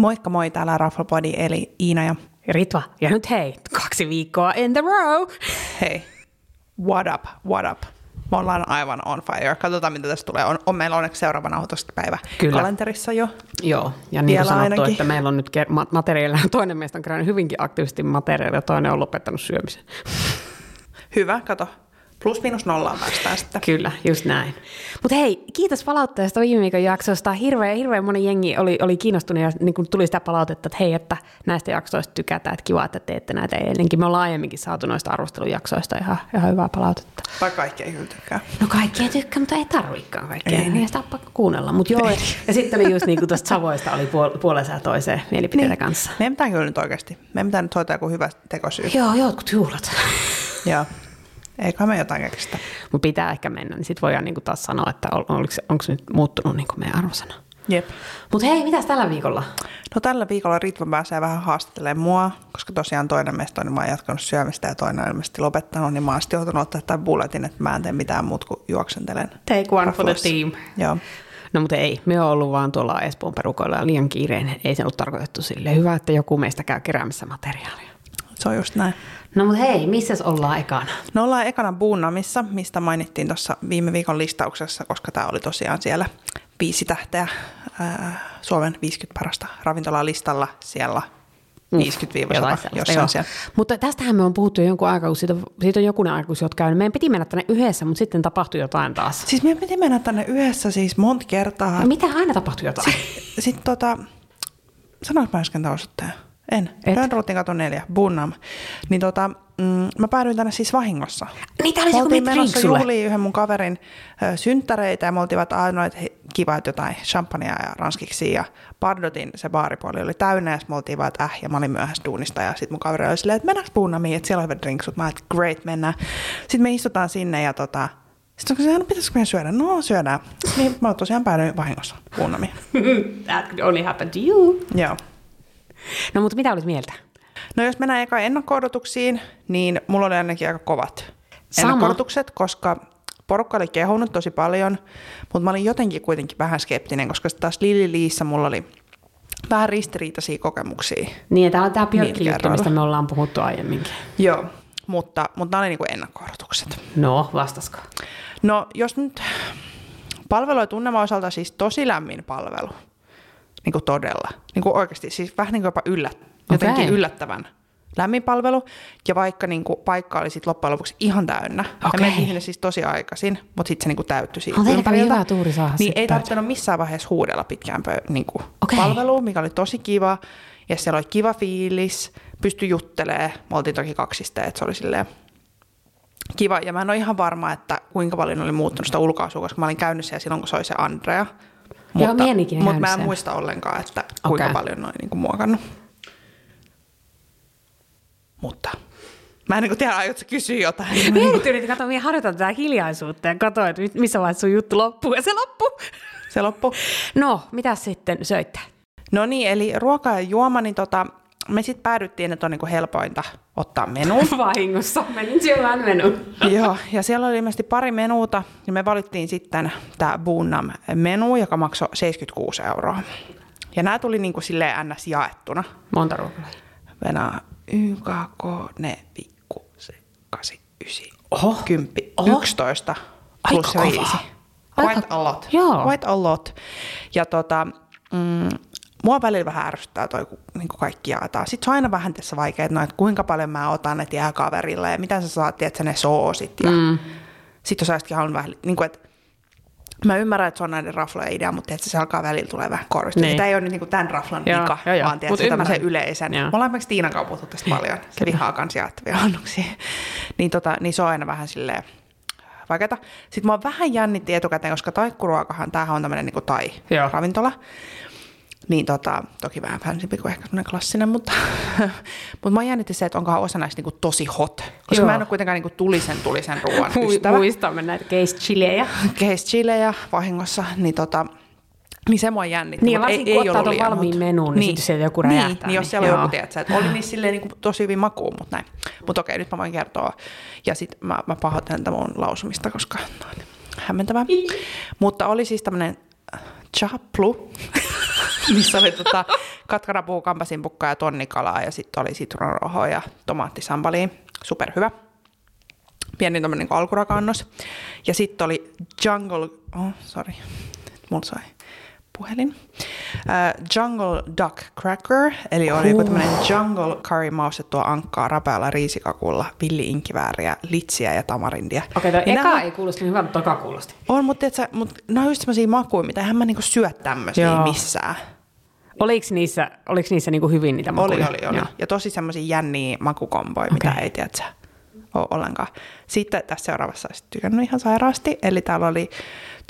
Moikka moi, täällä on Rafflepodi eli Iina ja Ritva. Ja nyt hei, kaksi viikkoa in the row. hei, what up, what up. Me ollaan aivan on fire. Katsotaan, mitä tästä tulee. On, on meillä onneksi seuraava nauhoituspäivä Kyllä. kalenterissa jo. Joo, ja niin kuin sanottu, ainakin. että meillä on nyt ker- ma- materiaalia, toinen meistä on kerännyt hyvinkin aktiivisesti materiaalia, toinen on lopettanut syömisen. Hyvä, kato. Plus minus nollaan päästään sitten. Kyllä, just näin. Mutta hei, kiitos palautteesta viime viikon jaksosta. Hirveän, hirveän moni jengi oli, oli kiinnostunut ja niin kun tuli sitä palautetta, että hei, että näistä jaksoista tykätään, että kiva, että teette näitä ennenkin. Me ollaan aiemminkin saatu noista arvostelujaksoista ihan, ihan hyvää palautetta. Tai kaikki ei tykkää. No kaikki ei tykkää, mutta ei tarvikaan kaikkea. Ei. Ei. Niin sitä on pakko kuunnella. Mutta joo, ja sitten oli just niin kuin tuosta Savoista oli puol- puolensa ja toiseen mielipiteitä niin. kanssa. Meidän pitää kyllä nyt oikeasti. Meidän pitää nyt hoitaa joku hyvä tekosyy. Joo, jotkut juhlat. Joo. Eikä me jotain keksitä. Mutta pitää ehkä mennä, niin sitten voidaan niinku taas sanoa, että onko se nyt muuttunut niinku meidän arvosana. Jep. Mutta hei, mitäs tällä viikolla? No tällä viikolla Ritva pääsee vähän haastattelemaan mua, koska tosiaan toinen meistä on, niin mä oon jatkanut syömistä ja toinen on ilmeisesti lopettanut, niin mä oon sitten joutunut ottaa tämän bulletin, että mä en tee mitään muuta kuin juoksentelen. Take one for the team. Joo. No mutta ei, me on ollut vaan tuolla Espoon perukoilla ja liian kiireinen. Ei se ollut tarkoitettu sille. Hyvä, että joku meistä käy keräämässä materiaalia. Se on just näin. No mutta hei, missä ollaan ekana? No ollaan ekana Buunamissa, mistä mainittiin tuossa viime viikon listauksessa, koska tämä oli tosiaan siellä viisi tähteä ää, Suomen 50 parasta ravintolaa listalla siellä 50-100, Jotain sellaista, jossain joo. siellä. Mutta tästähän me on puhuttu jo jonkun aikaa, kun siitä, siitä on jokunen aika, kun oot käynyt. Meidän piti mennä tänne yhdessä, mutta sitten tapahtui jotain taas. Siis meidän piti mennä tänne yhdessä siis monta kertaa. No, mitä aina tapahtui jotain? Sitten tota, sanoinko mä äsken tämän osoitteen? En. Et. Lönnrotin katu neljä, Bunnam. Niin tota, mm, mä päädyin tänne siis vahingossa. Niin, tää oli se, kun menossa juhliin yhden mun kaverin ö, synttäreitä ja me oltiin ainoa, että kiva, että jotain champagnea ja ranskiksi ja Pardotin se baaripuoli oli täynnä ja me oltiin vaan, että äh, ja mä olin myöhässä duunista ja sitten mun kaveri oli silleen, että mennäänkö Bunnamiin, että siellä on hyvät drinksut. Mä että great, mennään. Sitten me istutaan sinne ja tota, sitten on se, no pitäisikö meidän syödä? No syödään. Niin mä tosiaan päädyin vahingossa Bunnamiin. That could only happen to you. Joo. No mutta mitä olit mieltä? No jos mennään eka ennakko-odotuksiin, niin mulla oli ainakin aika kovat Sama. ennakko koska porukka oli kehunut tosi paljon, mutta mä olin jotenkin kuitenkin vähän skeptinen, koska taas Lili Liissa mulla oli vähän ristiriitaisia kokemuksia. Niin, ja tää on tää Niillä Björk-juttu, kerroilla. mistä me ollaan puhuttu aiemminkin. Joo, mutta, mutta nämä oli niinku ennakko-odotukset. No, vastasko? No jos nyt palvelu ja tunnelman osalta siis tosi lämmin palvelu, niin kuin todella, niin kuin oikeasti, siis vähän niin kuin jopa yllät, jotenkin Okei. yllättävän lämmin palvelu, ja vaikka niin kuin paikka oli sitten loppujen lopuksi ihan täynnä, ja Okei. mentiin sinne siis tosi aikaisin, mutta sitten se niin kuin täyttyi siitä On ympäriltä. hyvä tuuri saada Niin ei tarvinnut missään vaiheessa huudella pitkään pö- niin kuin Okei. palveluun, mikä oli tosi kiva, ja siellä oli kiva fiilis, pystyi juttelemaan, me oltiin toki kaksista, että se oli silleen kiva. Ja mä en ole ihan varma, että kuinka paljon oli muuttunut sitä ulkoasua, koska mä olin käynyt siellä silloin, kun se oli se Andrea. Mutta, mä en ikinä mutta käynyt mä en muista ollenkaan, että kuinka Okei. paljon noin niin kuin muokannut. Mutta mä en niin tiedä, aiotko kysyä jotain. Mietit yritin katsoa, minä harjoitan tätä hiljaisuutta ja katsoin, että missä vaiheessa sun juttu loppuu. Ja se loppuu. Se loppu. No, mitä sitten söitte? No niin, eli ruoka ja juoma, niin tota, me sitten päädyttiin, että on niin kuin helpointa ottaa menu. Vahingossa. Menin syömään menu. Joo, ja siellä oli ilmeisesti pari menuuta, ja me valittiin sitten tämä Bunnam menu, joka maksoi 76 euroa. Ja nämä tuli niin kuin silleen ns. jaettuna. Monta ruokaa. Venä Y, K, K, ne, pikku, se, kasi, ysi, Oho. kymppi, Oho. 11 Aika plus kova. viisi. Aika- Quite a lot. Joo. Quite a lot. Ja tota, mm, mua välillä vähän ärsyttää toi, kun niin kuin kaikki jaetaan. Sitten se on aina vähän tässä vaikea, että, no, että kuinka paljon mä otan, että jää kaverille ja mitä sä saat, tiedätkö, ne soosit. Ja mm. Sitten jos saisetkin halunnut vähän, niin kuin, että Mä ymmärrän, että se on näiden raflojen idea, mutta että se alkaa välillä tulee vähän korvistua. Niin. Tämä ei ole nyt niinku tämän raflan Joo, vika, joo, joo. vaan tiedätkö, tämmöisen ymmärrän. yleisen. Joo. Me ollaan esimerkiksi Tiinan kanssa puhuttu tästä paljon. Se vihaa kans jaettavia annoksia. niin, tota, niin se on aina vähän silleen vaikeata. Sitten mua vähän jännitti etukäteen, koska taikkuruokahan, tämähän on tämmöinen niinku Joo. Niin tota, toki vähän fansimpi kuin ehkä semmoinen klassinen, mutta, mutta mä jännitti se, että onkohan osa näistä niinku tosi hot. Koska Joo. mä en ole kuitenkaan niinku tulisen tulisen ruoan ystävä Muistamme näitä case chilejä. case chilejä vahingossa, niin tota, niin se mua jännitti. Niin, varsinkin kun ottaa liian valmiin menuun, niin sitten sieltä joku niin, räjähtää, niin, jos niin siellä on joku, tiedätkö, että oli niin silleen niin kuin tosi hyvin makuun, mutta näin. Mutta okei, nyt mä voin kertoa. Ja sitten mä, mä pahoittelen tätä mun lausumista, koska niin hämmentävää. mutta oli siis tämmöinen chaplu, missä oli tota katkarapuu, kampasinpukkaa ja tonnikalaa ja sitten oli sitruunarohoa ja tomaattisambalia. Superhyvä. Pieni tämmöinen niin alkurakaannos. Ja sitten oli jungle, oh sorry, mulla sai puhelin. Uh, jungle Duck Cracker, eli oli joku tämmöinen jungle curry maustettua ankkaa rapealla riisikakulla, villi-inkivääriä, litsiä ja tamarindia. Okei, okay, Niin eka nämä- ei kuulosta niin hyvältä, mutta toka kuulosti. On, mutta, tiiätkö, mutta nämä on just semmoisia makuja, mitä eihän mä niinku syö tämmöisiä missään. Oliko niissä, oliko niissä niinku hyvin niitä makuja? Oli, oli, oli. Joo. Ja tosi semmoisia jänniä makukomboja, okay. mitä ei tiedä ole ollenkaan. Sitten tässä seuraavassa olisit tykännyt ihan sairaasti. Eli täällä oli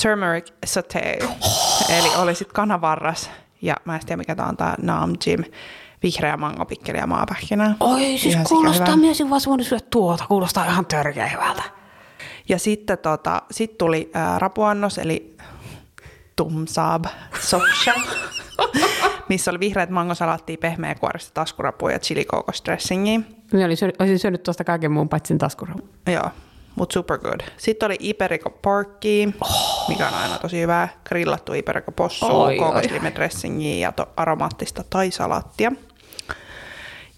turmeric sauté. Eli oli sitten kanavarras. Ja mä en tiedä mikä tää on tää Nam Jim. Vihreä mangopikkeli ja maapähkinä. Oi, siis Ihan kuulostaa myös, vaan voinut syödä tuota. Kuulostaa ihan törkeä hyvältä. Ja sitten tota, sit tuli ää, rapuannos, eli tumsab sofsha, missä oli vihreät mangosalaattia, pehmeä kuorista taskurapua ja chilikokosdressingia. Minä olisin syönyt, olisin syönyt tuosta kaiken muun paitsi taskuran. Joo, mutta super good. Sitten oli Iberico Porky, oh. mikä on aina tosi hyvää. Grillattu Iberico possu, Oi, kokoslimedressingiä ja to- aromaattista tai salaattia.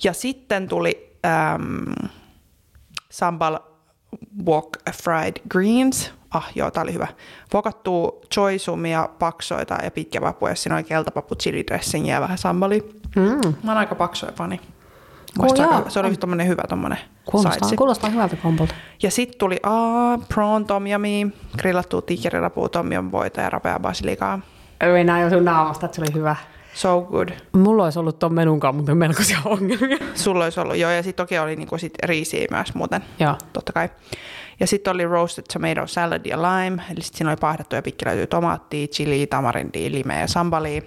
Ja sitten tuli äm, sambal wok fried greens. Ah joo, tää oli hyvä. Vokattuu choisumia, paksoita ja pitkä papu, ja siinä oli keltapapu, chili dressingia ja vähän sambali. Mm. Mä oon aika paksoja fani. Joo. se oli tommonen hyvä tommonen Kuulostaa, saitsi. kuulostaa hyvältä kompolta. Ja sitten tuli aa, prawn tom yummy, grillattua tiikerirapua, tom yum voita ja rapea basilikaa. Ei näin jo sun naamasta, että se oli hyvä. So good. Mulla olisi ollut ton menunkaan muuten melkoisia ongelmia. Sulla olisi ollut, joo, ja sitten toki oli niinku sit riisiä myös muuten, Joo. totta kai. Ja sitten oli roasted tomato salad ja lime, eli sitten siinä oli pahdettu ja pikkilöityä tomaattia, chili, tamarindia, limeä ja sambalia.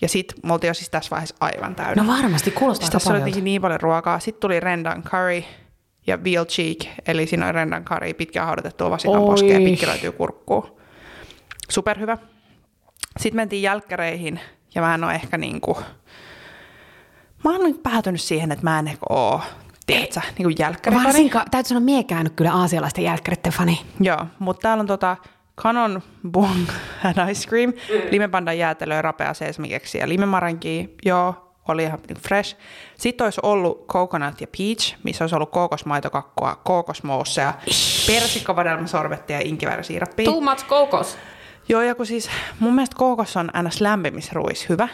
Ja sitten me oltiin jo siis tässä vaiheessa aivan täynnä. No varmasti, kuulostaa Siis aika tässä oli niin paljon ruokaa. Sitten tuli rendan curry ja veal cheek, eli siinä oli rendan curry, pitkään haudotettua vasikan poskea ja pikkilöityy kurkkuun. Superhyvä. Sitten mentiin jälkkäreihin ja mä en ole ehkä niinku... Mä oon nyt päätynyt siihen, että mä en ehkä oo, tiedätkö, niinku jälkkärifani. Varsinkaan, täytyy sanoa, mie käynyt kyllä aasialaisten jälkkäritten fani. Joo, mutta täällä on tota Canon Bong and Ice Cream, limepandan jäätelöä, rapea seesmikeksi ja limemaranki. Joo, oli ihan niinku fresh. Sitten olisi ollut coconut ja peach, missä olisi ollut kookosmaitokakkoa, kookosmoussea, persikkovadelmasorbettia ja inkivääräsiirappia. Too much kokos. Joo, ja kun siis mun mielestä kookos on ns. lämpimisruis hyvä,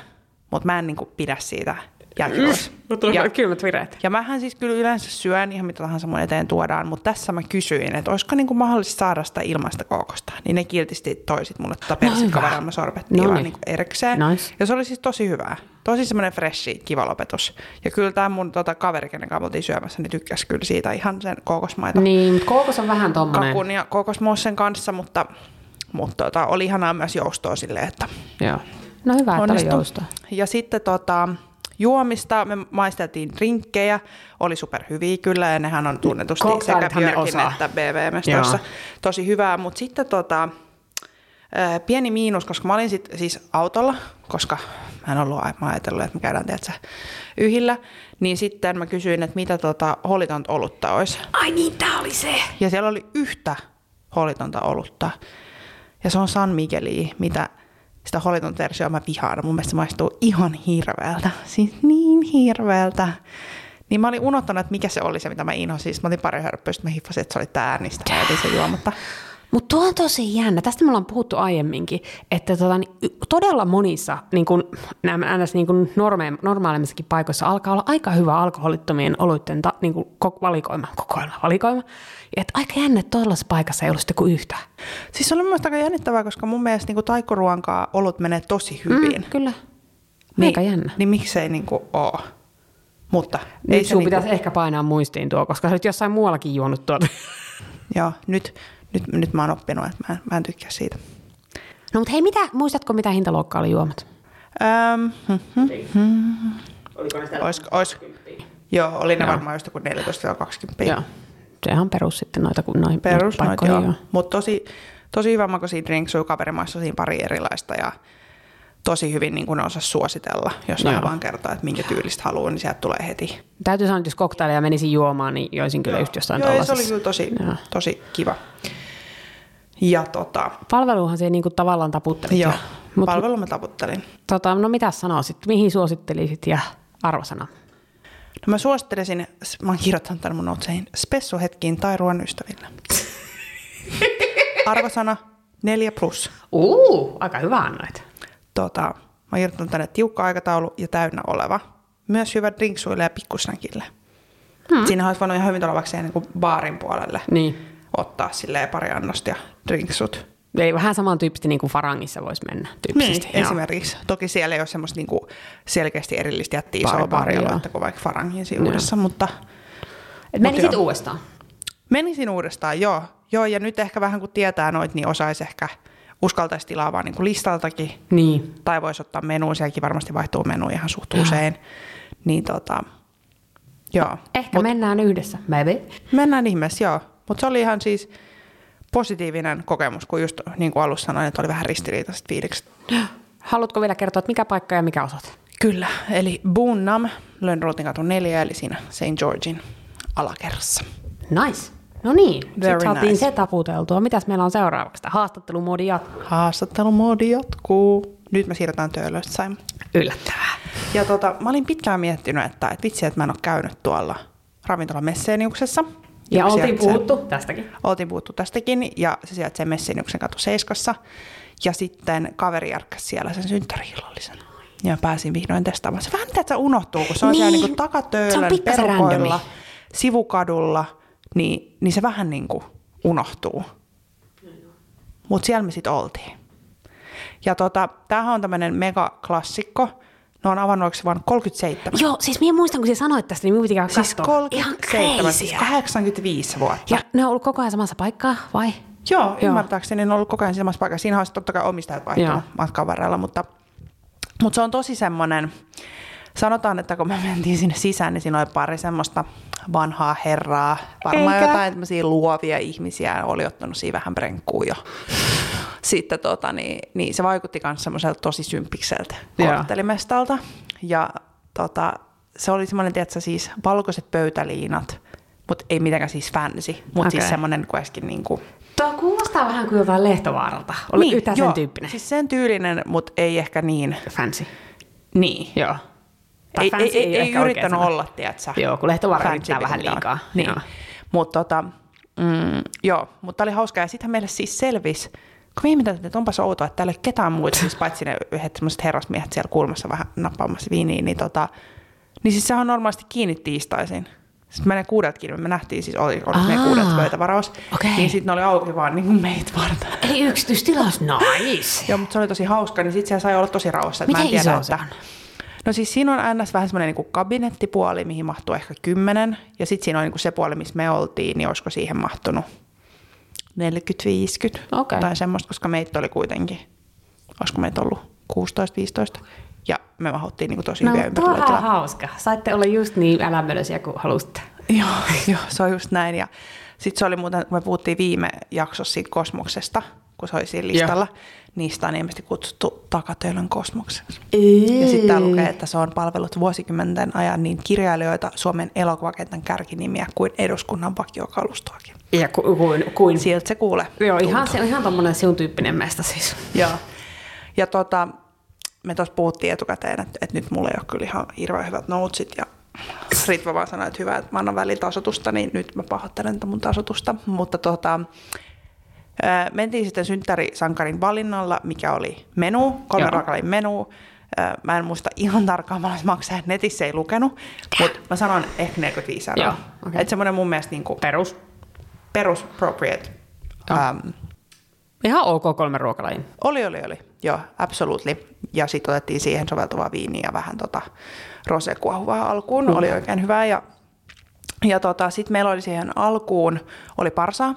mutta mä en niinku pidä siitä jälkiruis. Ja kylmät vireet. Ja mähän siis kyllä yleensä syön ihan mitä tahansa mun eteen tuodaan, mutta tässä mä kysyin, että olisiko niinku mahdollista saada sitä ilmaista kookosta. Niin ne kiltisti toisit mulle tota persikkavarelma sorbettia No vaan niin. niinku erikseen. Nice. Ja se oli siis tosi hyvää. Tosi semmoinen freshi, kiva lopetus. Ja kyllä tämä mun tota, kaveri, kenen kanssa oltiin syömässä, niin tykkäsi kyllä siitä ihan sen kookosmaito Niin, kokos on vähän tommonen. kakun ja kookosmoussen kanssa, mutta, mutta tota, oli ihanaa myös joustoa silleen, että Joo. No hyvä, että oli joustoa. Ja sitten tota, juomista me maisteltiin drinkkejä, oli superhyviä kyllä, ja nehän on tunnetusti sekä Cocktailithan ne Björkin osaa. että Joo. tosi hyvää, mutta sitten tota, ää, pieni miinus, koska mä olin sit, siis autolla, koska mä en ollut mä ajatellut, että me käydään tiedätkö, yhillä, niin sitten mä kysyin, että mitä tota holitonta olutta olisi. Ai niin, tää oli se. Ja siellä oli yhtä holitonta olutta. Ja se on San Miguelia, mitä sitä holitonta versioa mä vihaan. Mun mielestä se maistuu ihan hirveältä. Siis niin hirveältä. Niin mä olin unohtanut, että mikä se oli se, mitä mä inhosin. Siis mä otin pari hörppöä, mä hiffasin, että se oli tää, niin sitten mä jätin sen. Mutta tuo on tosi jännä. Tästä me ollaan puhuttu aiemminkin, että tota, niin, todella monissa niin kun, nämä ns. Niin kun norme- normaalimmissakin paikoissa alkaa olla aika hyvä alkoholittomien oluitten ta, niin kun, ko- valikoima, kokoelma, valikoima. Ja että aika jännä, että tuollaisessa paikassa ei ollut kuin yhtä. Siis se oli mun mielestä aika jännittävää, koska mun mielestä niin taikkoruoankaan olut menee tosi hyvin. Mm, kyllä. niin, Aika jännä. Niin miksei niinku oo. Mutta Ei se sun niinku, pitäisi ehkä painaa muistiin tuo, koska sä olet jossain muuallakin juonut tuota. Joo, nyt, nyt, nyt mä oon oppinut, että mä en, mä en tykkää siitä. No mutta hei, mitä, muistatko mitä hintaluokkaa oli juomat? Öm, hm, hm. Oliko ne Oisko, ois, joo, oli ne varmaan just joku 14-20. Joo. Sehän on perus sitten noita kuin noihin Perus, noit, paikkoihin. joo. Mutta tosi, tosi hyvä makuisia drinksuja kaverimaissa siinä pari erilaista ja tosi hyvin niin kun ne osas suositella. Jos Joo. ne vaan kertoo, että minkä tyylistä haluaa, niin sieltä tulee heti. Täytyy sanoa, että jos koktaileja menisin juomaan, niin joisin kyllä just jossain Joo, se oli kyllä tosi, Joo. tosi kiva. Ja tota, Palveluhan se niinku tavallaan taputtelit. joo, jo. Mut- Palvelu mä tavoittelin. Tota, no mitä sanoisit? Mihin suosittelisit ja arvosana? No mä suosittelisin, mä oon kirjoittanut tänne mun notseihin, spessuhetkiin tai ruoan ystäville. Arvosana 4 plus. Uu, aika hyvä annoit. Tota, mä oon kirjoittanut tänne tiukka aikataulu ja täynnä oleva. Myös hyvä drinksuille ja pikkusnäkille. Hmm. Siinä olisi voinut ihan hyvin tulla vaikka niin kuin baarin puolelle Niin. ottaa silleen pari annosta ja drinksut. Ei vähän samantyyppisesti niin kuin Farangissa voisi mennä tyyppisesti. Niin, esimerkiksi. Toki siellä ei ole semmoista niinku selkeästi erillistä jättiä isoa baarialuetta kuin vaikka Farangin sivuudessa, mutta Et menisit joo. uudestaan? menisin uudestaan, joo. Joo, ja nyt ehkä vähän kun tietää noit, niin osaisi ehkä uskaltaisi tilaa vaan niinku listaltakin. Niin. Tai voisi ottaa menu, sielläkin varmasti vaihtuu menu ihan suht usein. Niin tota, joo. Ehkä Mut, mennään yhdessä, maybe. Mennään ihmeessä, joo. Mutta se oli ihan siis positiivinen kokemus, kun just niin kuin alussa sanoin, että oli vähän ristiriitaiset fiilikset. Haluatko vielä kertoa, että mikä paikka ja mikä osoite? Kyllä, eli Bunnam, Lönnruutin katu 4, eli siinä St. Georgein alakerrassa. Nice. No niin, Very sitten saatiin nice. se taputeltua. Mitäs meillä on seuraavaksi? Haastattelumoodi jatkuu. Haastattelumoodi jatkuu. Nyt me siirrytään töölöstä Simon. Yllättävää. Ja tota, mä olin pitkään miettinyt, että, että vitsi, että mä en ole käynyt tuolla ravintola Messeniuksessa. Ja joka oltiin sijaitsee- puhuttu tästäkin. Oltiin puhuttu tästäkin, ja se sijaitsee Messeniuksen katu Seiskassa. Ja sitten kaveri järkkäsi siellä sen synttäriillallisen. Ja pääsin vihdoin testaamaan. Se vähän että se unohtuu, kun se on Niin. siellä niinku takatöölön perukoilla, randomi. sivukadulla, niin, niin se vähän niinku unohtuu. Mutta siellä me sitten oltiin. Ja tota, tämähän on tämmöinen megaklassikko. Ne on avannut oliko se vain 37. Joo, siis minä muistan, kun sinä sanoit tästä, niin minun piti käydä Siis katsoa. Ihan 37, siis crazyä. 85 vuotta. Ja ne on ollut koko ajan samassa paikkaa, vai? Joo, Joo. ymmärtääkseni ne on ollut koko ajan samassa paikassa. Siinä olisi totta kai omistajat vaihtunut Joo. matkan varrella, mutta, mutta se on tosi semmoinen, sanotaan, että kun me mentiin sinne sisään, niin siinä oli pari semmoista vanhaa herraa, varmaan Eikä? jotain tämmöisiä luovia ihmisiä, oli ottanut siinä vähän brenkkuun jo. Sitten tota, niin, niin se vaikutti myös semmoiselta tosi symppikseltä Joo. korttelimestalta. Ja tota, se oli semmoinen, tiedätkö, siis valkoiset pöytäliinat, mutta ei mitenkään siis fancy, mutta okay. siis semmoinen kuitenkin niin kuin, Tuo kuulostaa vähän kuin jotain Lehtovaaralta. Oli niin, yhtä sen tyyppinen. Siis sen tyylinen, mutta ei ehkä niin. Fancy. Niin. Joo. Tai Ei, fancy ei, ei, ei yrittänyt olla, tiedätkö? Joo, kun Lehtovaara yrittää vähän liikaa. Niin. Joo. Mutta tota, mm, joo, mutta oli hauskaa. Ja sittenhän meille siis selvisi, kun me ihmeteltiin, että onpas outoa, että täällä ei ole ketään muita, siis paitsi ne yhdet semmoiset herrasmiehet siellä kulmassa vähän nappaamassa viiniä, niin, tota, niin siis sehän on normaalisti kiinni tiistaisin. Sitten menee kuudelta kiinni, me nähtiin siis, oli, oli meidän kuudelta pöytävaraus, okei. niin sitten ne oli auki vaan niin kuin meitä varten. Eli yksityistilaus, nice. Joo, mutta se oli tosi hauska, niin sitten siellä sai olla tosi rauhassa. että mä Miten en tiedä, iso se että... on? No siis siinä on ns. vähän semmoinen niin kabinettipuoli, mihin mahtuu ehkä kymmenen. Ja sitten siinä on niin se puoli, missä me oltiin, niin olisiko siihen mahtunut 40-50 Okei. tai semmoista, koska meitä oli kuitenkin, olisiko meitä ollut 16-15. Ja me mahuttiin niin tosi No, hyviä on ympärillä. hauska. Saitte olla just niin älämölösiä kuin halusitte. Joo, joo, se on just näin. Ja sitten se oli muuten, kun me puhuttiin viime jaksossa siitä kosmoksesta, kun se oli siinä listalla, niin sitä on ilmeisesti kutsuttu takatöölön kosmokseksi. Ja sitten täällä lukee, että se on palvellut vuosikymmenten ajan niin kirjailijoita Suomen elokuvakentän kärkinimiä kuin eduskunnan vakiokalustoakin. Ja ku, kuin, kuin Sieltä se kuulee. Joo, ihan, se on ihan tommonen sinun tyyppinen mesta siis. Joo. Ja tota, me tuossa puhuttiin etukäteen, että, että nyt mulla ei ole kyllä ihan hirveän hyvät notesit ja Ritva vaan sanoi, että hyvä, että mä annan välillä tasotusta, niin nyt mä pahoittelen tätä mun tasotusta. Mutta tota, mentiin sitten synttärisankarin valinnalla, mikä oli menu, kolme ruokalajin menu. Mä en muista ihan tarkkaan, mä maksaa, netissä ei lukenut, mutta mä sanon ehkä 45 euroa. Joo, okei. Että semmoinen mun mielestä niinku Perus. perus appropriate. Ähm, Ihan ok kolme ruokalajin. oli, oli, oli. Joo, absolutely. Ja sitten otettiin siihen soveltuvaa viiniä ja vähän tota rosekuohuvaa alkuun. Mm. Oli oikein hyvää. Ja, ja tota, sitten meillä oli siihen alkuun, oli parsaa.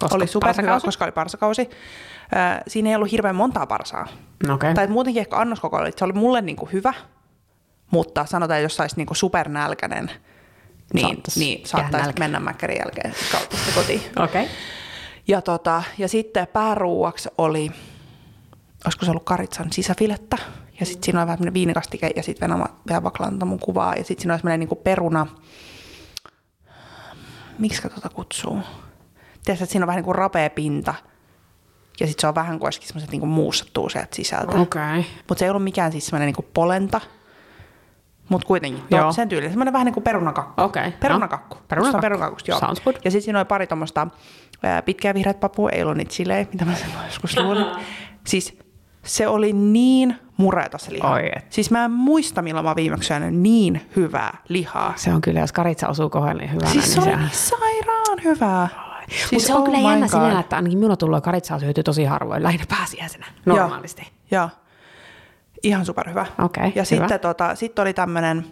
Koska oli superhyvä, parsakausi? koska oli parsakausi. Ö, siinä ei ollut hirveän montaa parsaa. Okei. Tai muutenkin ehkä annoskoko oli, se oli mulle niinku hyvä, mutta sanotaan, että jos sais niinku supernälkäinen, niin, Saattais niin saattaisi mennä mäkkärin jälkeen kautta sitten kotiin. Okei. Okay. Ja, tota, ja sitten pääruuaksi oli, olisiko se ollut karitsan sisäfilettä, ja sitten siinä oli vähän viinikastike, ja sitten Venäjä vaklanta mun kuvaa, ja sitten siinä oli semmoinen niinku peruna, miksi tota kutsuu? Tiedätkö, että siinä on vähän niin kuin rapea pinta, Ja sitten se on vähän kuin olisikin semmoiset niinku muussattuu sieltä sisältä. Okei. Okay. Mutta se ei ollut mikään siis semmoinen niinku polenta, mutta kuitenkin Joo. to, sen tyyli. Semmoinen vähän niin kuin perunakakku. Okei, Perunakakku. no. Perunakakku. Musta Perunakakusta, joo. Sounds good. Ja sitten siinä oli pari tuommoista pitkää vihreät papua, ei ollut niitä silleen, mitä mä sen joskus luulin. siis se oli niin mureeta se liha. Oi et. Siis mä en muista, milloin mä viimeksi syönyt niin hyvää lihaa. Se on kyllä, jos karitsa osuu kohdalle niin hyvänä, Siis se niin niin sairaan hyvää. Siis Mutta se on oh kyllä jännä God. sinä, että ainakin minulla tullut karitsaa syöty tosi harvoin, lähinnä pääsiäisenä, normaalisti. Joo. Ihan superhyvä. Okei, Ja hyvä. sitten tota, sit oli tämmöinen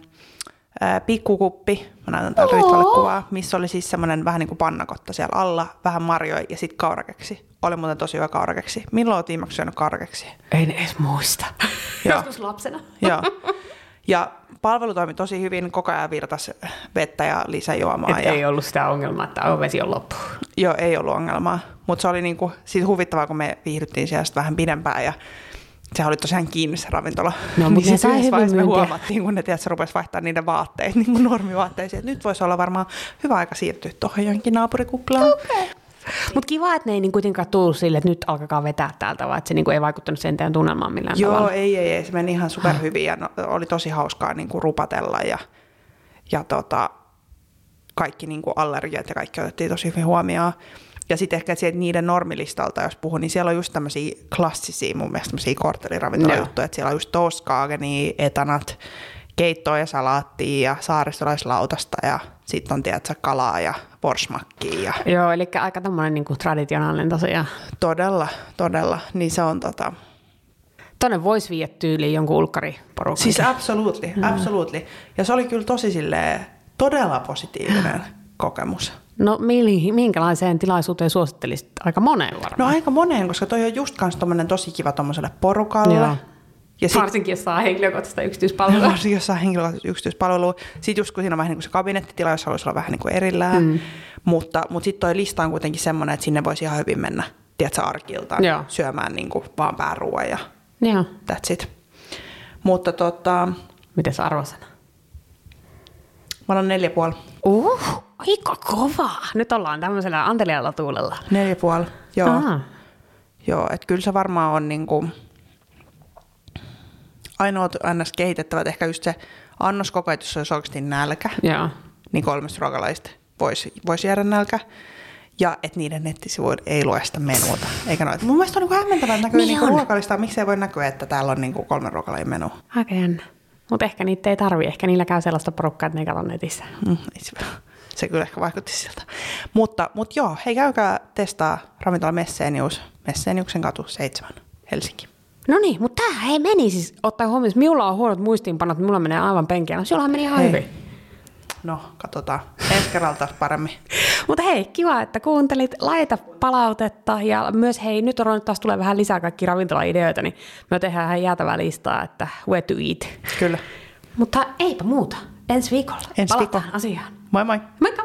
pikkukuppi, mä näytän täältä Ritvalle kuvaa, missä oli siis semmoinen vähän niin kuin pannakotta siellä alla, vähän marjoi ja sitten kaurakeksi. Oli muuten tosi hyvä kaurakeksi. Milloin olet viimeksi syönyt kaurakeksi? En edes muista. Joskus lapsena. Joo. Ja palvelu toimi tosi hyvin, koko ajan virtas vettä ja lisäjuomaa. Et ja... ei ollut sitä ongelmaa, että vesi on loppu. Joo, ei ollut ongelmaa. Mutta se oli niinku, siitä huvittavaa, kun me viihdyttiin siellä vähän pidempään ja sehän oli tosiaan kiinni se ravintola. No, mut niin sit sai hyvin me huomattiin, kun ne tiedät, rupesi vaihtaa niiden vaatteet, niin kuin normivaatteisiin, että nyt voisi olla varmaan hyvä aika siirtyä tuohon jonkin naapurikuplaan. Okay. Mutta kiva, että ne ei niin kuitenkaan tullut sille, että nyt alkakaa vetää täältä, vaan että se niin ei vaikuttanut sen teidän tunnelmaan millään Joo, tavalla. ei, ei, ei, se meni ihan superhyvin ja no, oli tosi hauskaa niin kuin rupatella ja, ja tota, kaikki niin kuin allergiat ja kaikki otettiin tosi hyvin huomioon. Ja sitten ehkä sieltä niiden normilistalta, jos puhun, niin siellä on just tämmöisiä klassisia mun mielestä tämmöisiä kortteliravintolajuttuja, että siellä on just toastkaagenia, etanat, keittoa ja salaattia ja saaristolaislautasta ja sitten on tiedätkö, kalaa ja porsmakkia ja Joo, eli aika tämmöinen niin traditionaalinen tosiaan. todella, todella, niin se on tota, Tonne voisi viedä tyyliin jonkun ulkkariporukan. Siis absolutely, Mm. absolutely. Ja se oli kyllä tosi silleen, todella positiivinen kokemus. No minkälaiseen tilaisuuteen suosittelisit? Aika moneen varmaan. No aika moneen, koska toi on just kans tosi kiva tommoselle porukalle. Joo. Ja sit, Varsinkin, jos saa henkilökohtaista yksityispalvelua. varsinkin jossain henkilökohtaisessa yksityispalvelua. Sitten just kun siinä on vähän niin kuin se kabinettitila, jossa haluaisi olla vähän niin kuin erillään. Mm. Mutta, mutta sitten toi lista on kuitenkin semmoinen, että sinne voisi ihan hyvin mennä, tiedätkö, arkiltaan Joo. syömään niin kuin vaan pääruoan ja Joo. that's it. Mutta tota, Mites arvosana? mä annan neljä puoli. Uh, aika kova. Nyt ollaan tämmöisellä antelialla tuulella. Neljä puoli, joo. Aha. Joo, että kyllä se varmaan on niinku ainoat ns. kehitettävät, ehkä just se annoskoko, että jos olisi oikeasti nälkä, Joo. niin kolmesta ruokalaista voisi, voisi jäädä nälkä. Ja että niiden nettisivuilla ei lue sitä menuta, eikä noita. Mun mielestä on niinku hämmentävää, että näkyy Niin niinku on. ruokalista, miksi ei voi näkyä, että täällä on niinku kolme ruokalajin menu. Aika jännä. Mutta ehkä niitä ei tarvi. Ehkä niillä käy sellaista porukkaa, että ne ei katso netissä. Mm, se kyllä ehkä vaikutti siltä. Mutta, mutta joo, hei käykää testaa ravintola Messenius, Messeniuksen katu 7, Helsinki. No niin, mutta tämä ei meni siis, ottaa huomioon, että minulla on huonot muistiinpanot, minulla menee aivan penkiä. No sinullahan meni ihan Hei. hyvin. No, katsotaan. Ensi kerralla taas paremmin. Mutta hei, kiva, että kuuntelit. Laita palautetta ja myös hei, nyt on taas tulee vähän lisää kaikki ravintolaideoita, niin me tehdään ihan jäätävää listaa, että where to eat. Kyllä. Mutta eipä muuta. Ensi viikolla Ensi palataan viikolla. asiaan. Moi moi. Moikka!